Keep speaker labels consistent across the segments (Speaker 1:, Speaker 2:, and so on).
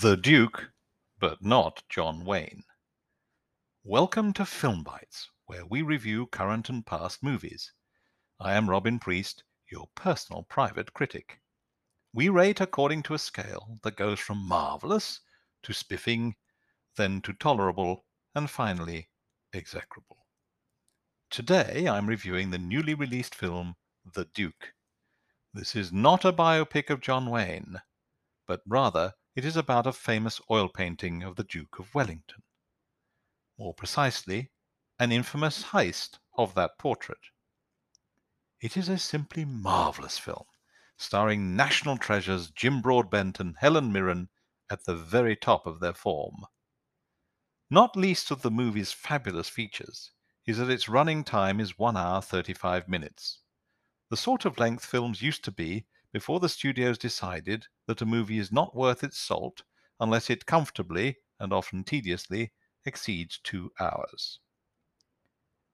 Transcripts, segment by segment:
Speaker 1: The Duke, but not John Wayne. Welcome to Film Bites, where we review current and past movies. I am Robin Priest, your personal private critic. We rate according to a scale that goes from marvelous to spiffing, then to tolerable, and finally execrable. Today I'm reviewing the newly released film The Duke. This is not a biopic of John Wayne, but rather it is about a famous oil painting of the Duke of Wellington. More precisely, an infamous heist of that portrait. It is a simply marvellous film, starring national treasures Jim Broadbent and Helen Mirren at the very top of their form. Not least of the movie's fabulous features is that its running time is 1 hour 35 minutes. The sort of length films used to be before the studios decided that a movie is not worth its salt unless it comfortably, and often tediously, exceeds two hours.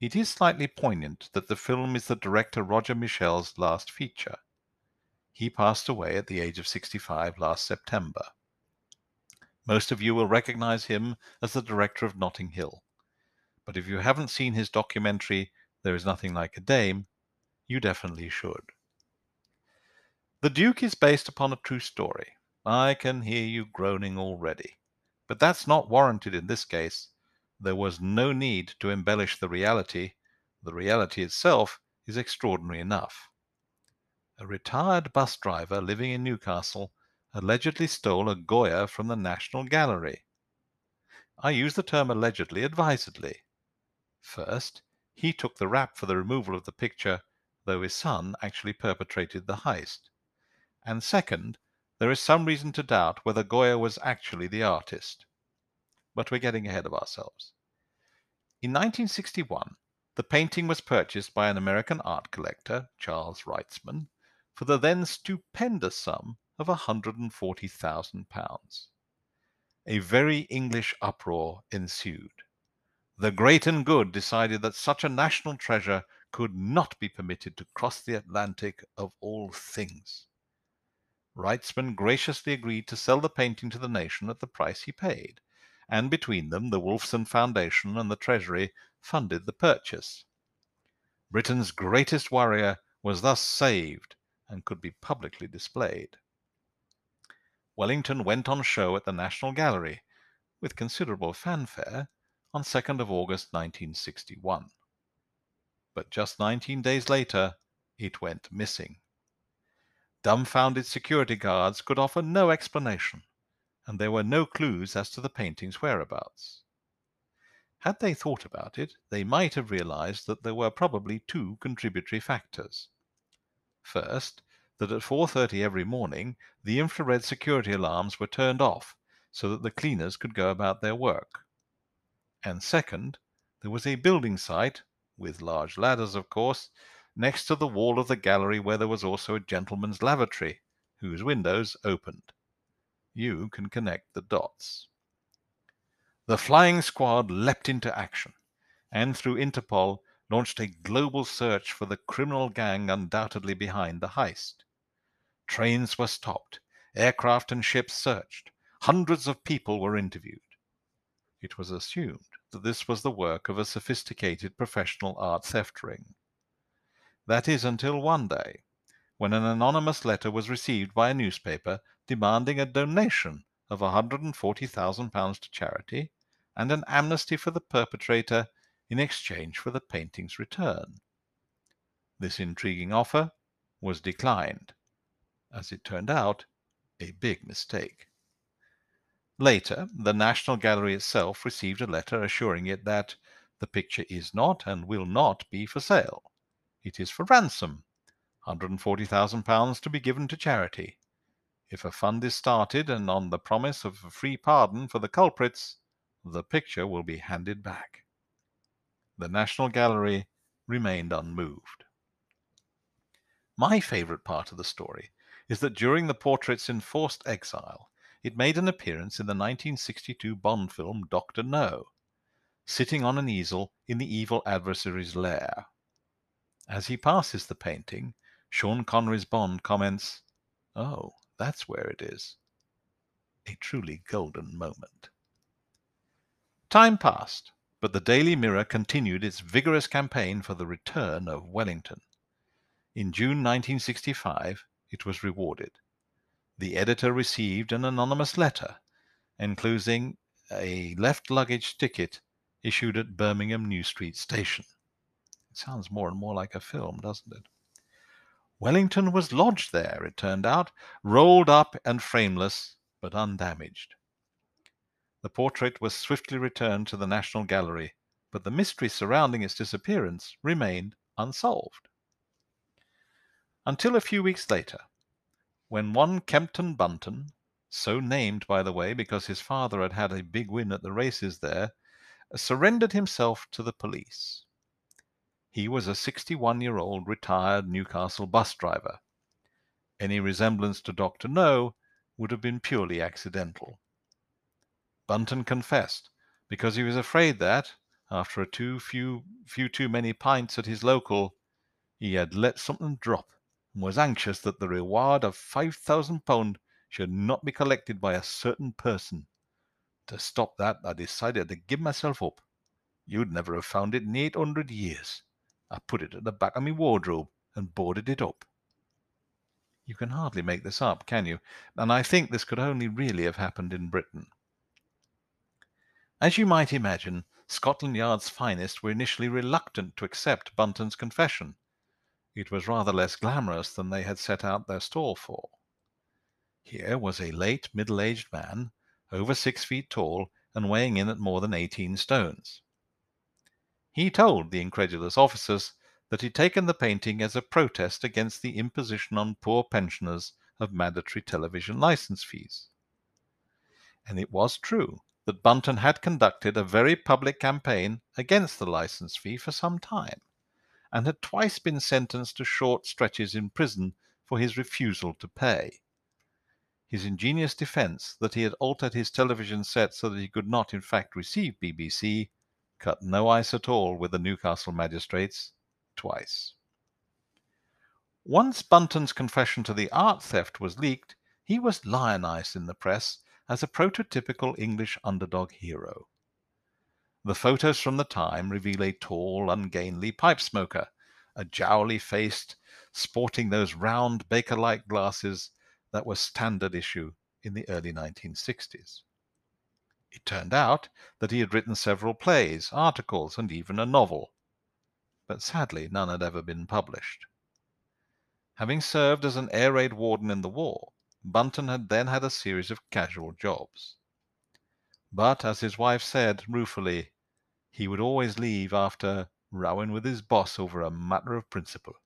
Speaker 1: It is slightly poignant that the film is the director Roger Michell's last feature. He passed away at the age of 65 last September. Most of you will recognize him as the director of Notting Hill. But if you haven't seen his documentary, There is Nothing Like a Dame, you definitely should. The Duke is based upon a true story. I can hear you groaning already. But that's not warranted in this case. There was no need to embellish the reality. The reality itself is extraordinary enough. A retired bus driver living in Newcastle allegedly stole a Goya from the National Gallery. I use the term allegedly advisedly. First, he took the rap for the removal of the picture, though his son actually perpetrated the heist and second, there is some reason to doubt whether Goya was actually the artist. But we're getting ahead of ourselves. In 1961, the painting was purchased by an American art collector, Charles Wrightsman, for the then stupendous sum of £140,000. A very English uproar ensued. The great and good decided that such a national treasure could not be permitted to cross the Atlantic of all things. Wrightsman graciously agreed to sell the painting to the nation at the price he paid, and between them the Wolfson Foundation and the Treasury funded the purchase. Britain's greatest warrior was thus saved and could be publicly displayed. Wellington went on show at the National Gallery, with considerable fanfare, on 2nd of August 1961. But just 19 days later, it went missing. Dumbfounded security guards could offer no explanation, and there were no clues as to the painting's whereabouts. Had they thought about it, they might have realized that there were probably two contributory factors. First, that at 4:30 every morning the infrared security alarms were turned off so that the cleaners could go about their work. And second, there was a building site, with large ladders of course, next to the wall of the gallery where there was also a gentleman's lavatory, whose windows opened. You can connect the dots. The flying squad leapt into action, and through Interpol launched a global search for the criminal gang undoubtedly behind the heist. Trains were stopped, aircraft and ships searched, hundreds of people were interviewed. It was assumed that this was the work of a sophisticated professional art theft ring. That is until one day, when an anonymous letter was received by a newspaper demanding a donation of £140,000 to charity and an amnesty for the perpetrator in exchange for the painting's return. This intriguing offer was declined. As it turned out, a big mistake. Later, the National Gallery itself received a letter assuring it that the picture is not and will not be for sale. It is for ransom, £140,000 to be given to charity. If a fund is started and on the promise of a free pardon for the culprits, the picture will be handed back. The National Gallery remained unmoved. My favorite part of the story is that during the portrait's enforced exile, it made an appearance in the 1962 Bond film Dr. No, sitting on an easel in the evil adversary's lair. As he passes the painting, Sean Connery's Bond comments, Oh, that's where it is. A truly golden moment. Time passed, but the Daily Mirror continued its vigorous campaign for the return of Wellington. In June 1965, it was rewarded. The editor received an anonymous letter enclosing a left luggage ticket issued at Birmingham New Street Station. It sounds more and more like a film, doesn't it? Wellington was lodged there, it turned out, rolled up and frameless, but undamaged. The portrait was swiftly returned to the National Gallery, but the mystery surrounding its disappearance remained unsolved. Until a few weeks later, when one Kempton Bunton, so named, by the way, because his father had had a big win at the races there, surrendered himself to the police. He was a 61 year old retired Newcastle bus driver. Any resemblance to Dr. No would have been purely accidental. Bunton confessed, because he was afraid that, after a too few, few too many pints at his local, he had let something drop, and was anxious that the reward of five thousand pound should not be collected by a certain person. To stop that, I decided to give myself up. You'd never have found it in eight hundred years. I put it at the back of my wardrobe and boarded it up. You can hardly make this up, can you? And I think this could only really have happened in Britain. As you might imagine, Scotland Yard's finest were initially reluctant to accept Bunton's confession. It was rather less glamorous than they had set out their stall for. Here was a late middle aged man, over six feet tall, and weighing in at more than eighteen stones. He told the incredulous officers that he'd taken the painting as a protest against the imposition on poor pensioners of mandatory television license fees. And it was true that Bunton had conducted a very public campaign against the license fee for some time, and had twice been sentenced to short stretches in prison for his refusal to pay. His ingenious defense that he had altered his television set so that he could not in fact receive BBC cut no ice at all with the Newcastle magistrates twice. Once Bunton's confession to the art theft was leaked, he was lionized in the press as a prototypical English underdog hero. The photos from the time reveal a tall, ungainly pipe smoker, a jowly faced, sporting those round Baker like glasses that were standard issue in the early 1960s. It turned out that he had written several plays, articles, and even a novel, but sadly none had ever been published. Having served as an air raid warden in the war, Bunton had then had a series of casual jobs. But, as his wife said ruefully, he would always leave after rowing with his boss over a matter of principle.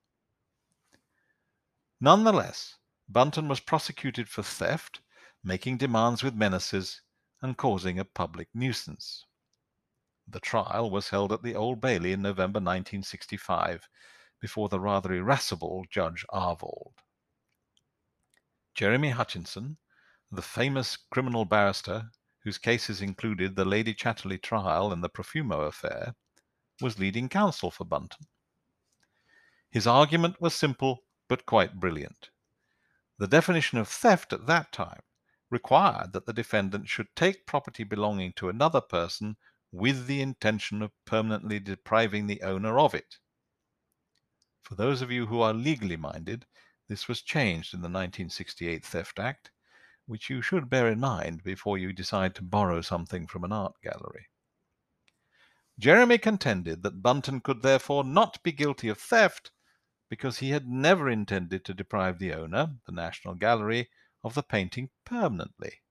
Speaker 1: Nonetheless, Bunton was prosecuted for theft, making demands with menaces, and causing a public nuisance. The trial was held at the Old Bailey in November 1965 before the rather irascible Judge Aarvold. Jeremy Hutchinson, the famous criminal barrister whose cases included the Lady Chatterley trial and the Profumo affair, was leading counsel for Bunton. His argument was simple but quite brilliant. The definition of theft at that time required that the defendant should take property belonging to another person with the intention of permanently depriving the owner of it. For those of you who are legally minded, this was changed in the 1968 Theft Act, which you should bear in mind before you decide to borrow something from an art gallery. Jeremy contended that Bunton could therefore not be guilty of theft because he had never intended to deprive the owner, the National Gallery, of the painting permanently.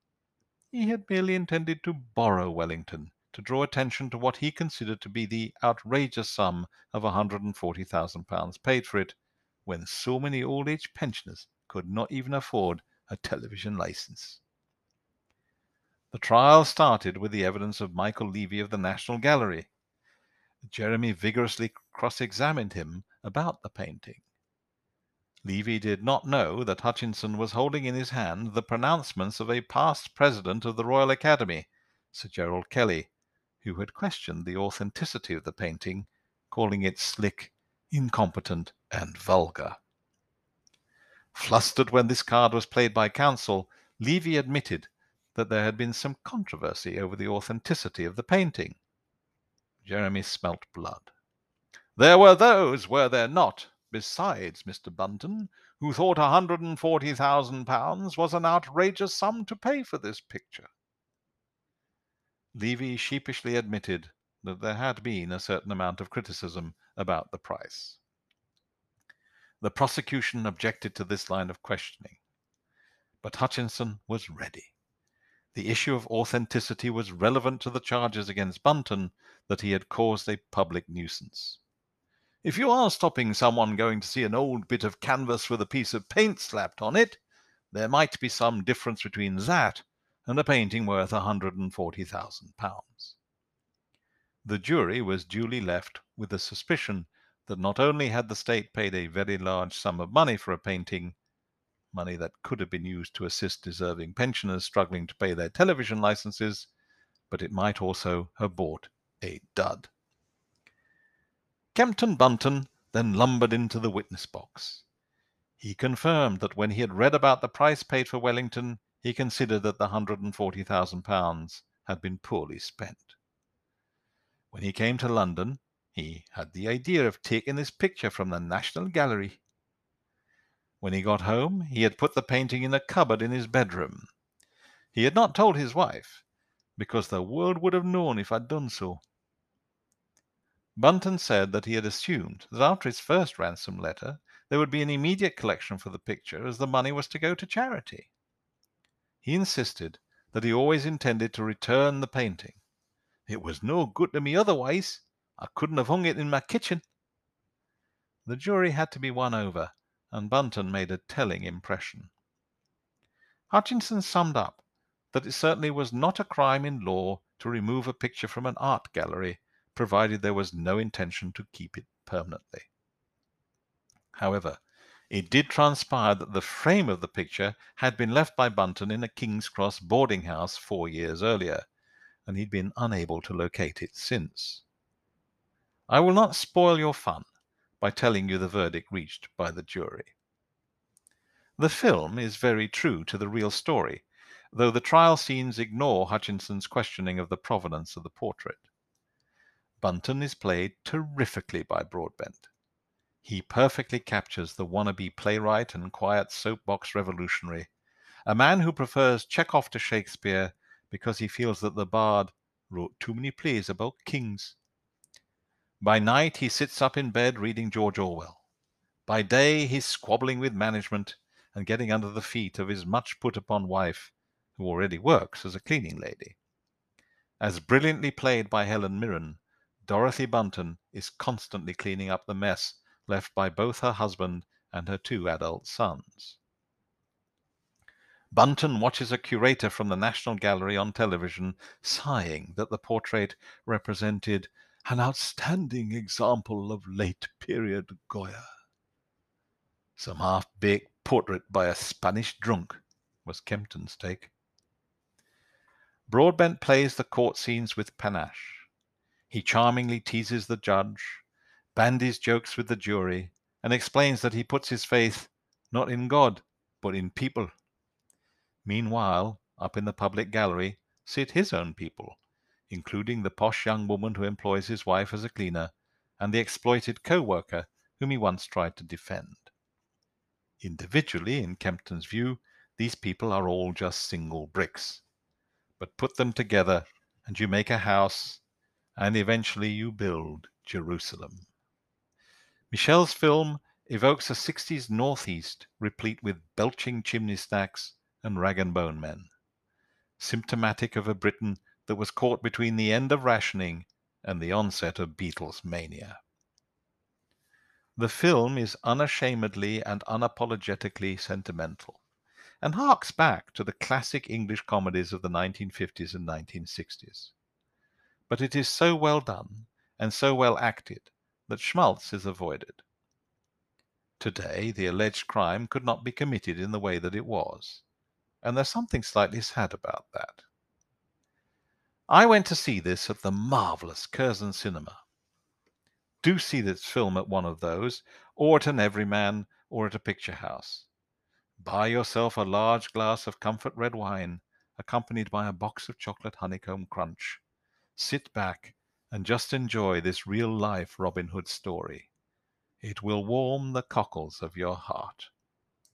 Speaker 1: He had merely intended to borrow Wellington to draw attention to what he considered to be the outrageous sum of £140,000 paid for it when so many old age pensioners could not even afford a television license. The trial started with the evidence of Michael Levey of the National Gallery. Jeremy vigorously cross examined him about the painting. Levey did not know that Hutchinson was holding in his hand the pronouncements of a past president of the Royal Academy, Sir Gerald Kelly, who had questioned the authenticity of the painting, calling it slick, incompetent, and vulgar. Flustered when this card was played by counsel, Levey admitted that there had been some controversy over the authenticity of the painting. Jeremy smelt blood. There were those, were there not, besides Mr. Bunton, who thought a hundred and forty thousand pounds was an outrageous sum to pay for this picture. Levey sheepishly admitted that there had been a certain amount of criticism about the price. The prosecution objected to this line of questioning, but Hutchinson was ready. The issue of authenticity was relevant to the charges against Bunton that he had caused a public nuisance. If you are stopping someone going to see an old bit of canvas with a piece of paint slapped on it, there might be some difference between that and a painting worth a hundred and forty thousand pounds. The jury was duly left with the suspicion that not only had the state paid a very large sum of money for a painting, money that could have been used to assist deserving pensioners struggling to pay their television licenses, but it might also have bought a dud. Kempton Bunton then lumbered into the witness box. He confirmed that when he had read about the price paid for Wellington, he considered that the hundred and forty thousand pounds had been poorly spent. When he came to London, he had the idea of taking this picture from the National Gallery. When he got home, he had put the painting in a cupboard in his bedroom. He had not told his wife, because the world would have known if I'd done so. Bunton said that he had assumed that after his first ransom letter, there would be an immediate collection for the picture as the money was to go to charity. He insisted that he always intended to return the painting it was no good to me otherwise. I couldn't have hung it in my kitchen. The jury had to be won over, and Bunton made a telling impression. Hutchinson summed up that it certainly was not a crime in law to remove a picture from an art gallery, provided there was no intention to keep it permanently. However, it did transpire that the frame of the picture had been left by Bunton in a King's Cross boarding house four years earlier, and he'd been unable to locate it since. I will not spoil your fun by telling you the verdict reached by the jury. The film is very true to the real story, though the trial scenes ignore Hutchinson's questioning of the provenance of the portrait. Bunton is played terrifically by Broadbent. He perfectly captures the wannabe playwright and quiet soapbox revolutionary, a man who prefers Chekhov to Shakespeare because he feels that the bard wrote too many plays about kings. By night he sits up in bed reading George Orwell. By day he's squabbling with management and getting under the feet of his much put upon wife, who already works as a cleaning lady. As brilliantly played by Helen Mirren, Dorothy Bunton is constantly cleaning up the mess left by both her husband and her two adult sons. Bunton watches a curator from the National Gallery on television sighing that the portrait represented an outstanding example of late period Goya. Some half baked portrait by a Spanish drunk was Kempton's take. Broadbent plays the court scenes with panache. He charmingly teases the judge, bandies jokes with the jury, and explains that he puts his faith not in God, but in people. Meanwhile, up in the public gallery sit his own people, including the posh young woman who employs his wife as a cleaner and the exploited co worker whom he once tried to defend. Individually, in Kempton's view, these people are all just single bricks. But put them together and you make a house, and eventually you build Jerusalem. Michell's film evokes a 60s Northeast replete with belching chimney stacks and rag and bone men, symptomatic of a Britain that was caught between the end of rationing and the onset of Beatles mania. The film is unashamedly and unapologetically sentimental and harks back to the classic English comedies of the 1950s and 1960s. But it is so well done and so well acted that schmaltz is avoided. Today, the alleged crime could not be committed in the way that it was and there's something slightly sad about that. I went to see this at the marvellous Curzon Cinema. Do see this film at one of those, or at an Everyman, or at a picture house. Buy yourself a large glass of comfort red wine accompanied by a box of chocolate honeycomb crunch. Sit back and just enjoy this real life Robin Hood story. It will warm the cockles of your heart.